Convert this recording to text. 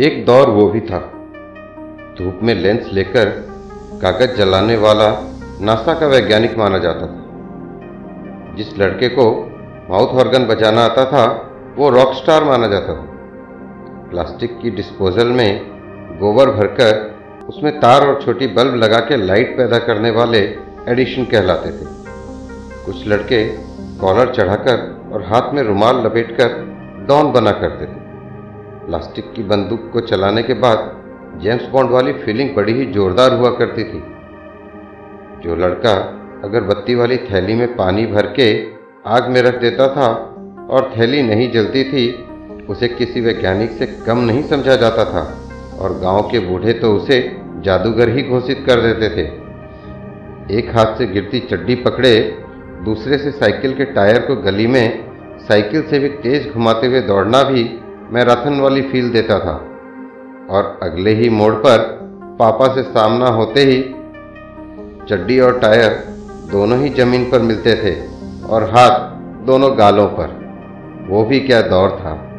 एक दौर वो भी था। धूप में लेंस लेकर कागज़ जलाने वाला नासा का वैज्ञानिक माना जाता था। जिस लड़के को माउथ ऑर्गन बजाना आता था, वो रॉक स्टार माना जाता था। प्लास्टिक की डिस्पोजल में गोबर भरकर उसमें तार और छोटी बल्ब लगा के लाइट पैदा करने वाले एडिशन कहलाते थे। कुछ लड़के कॉलर चढ़ाकर और हाथ में रुमाल लपेटकर डॉन बना करते थे। प्लास्टिक की बंदूक को चलाने के बाद जेम्स बॉन्ड वाली फीलिंग बड़ी ही जोरदार हुआ करती थी। जो लड़का अगरबत्ती वाली थैली में पानी भर के आग में रख देता था और थैली नहीं जलती थी, उसे किसी वैज्ञानिक से कम नहीं समझा जाता था और गाँव के बूढ़े तो उसे जादूगर ही घोषित कर देते थे। एक हाथ से गिरती चड्डी पकड़े, दूसरे से साइकिल के टायर को गली में साइकिल से भी तेज घुमाते हुए दौड़ना भी मैराथन वाली फील देता था। और अगले ही मोड़ पर पापा से सामना होते ही चड्डी और टायर दोनों ही ज़मीन पर मिलते थे और हाथ दोनों गालों पर। वो भी क्या दौर था।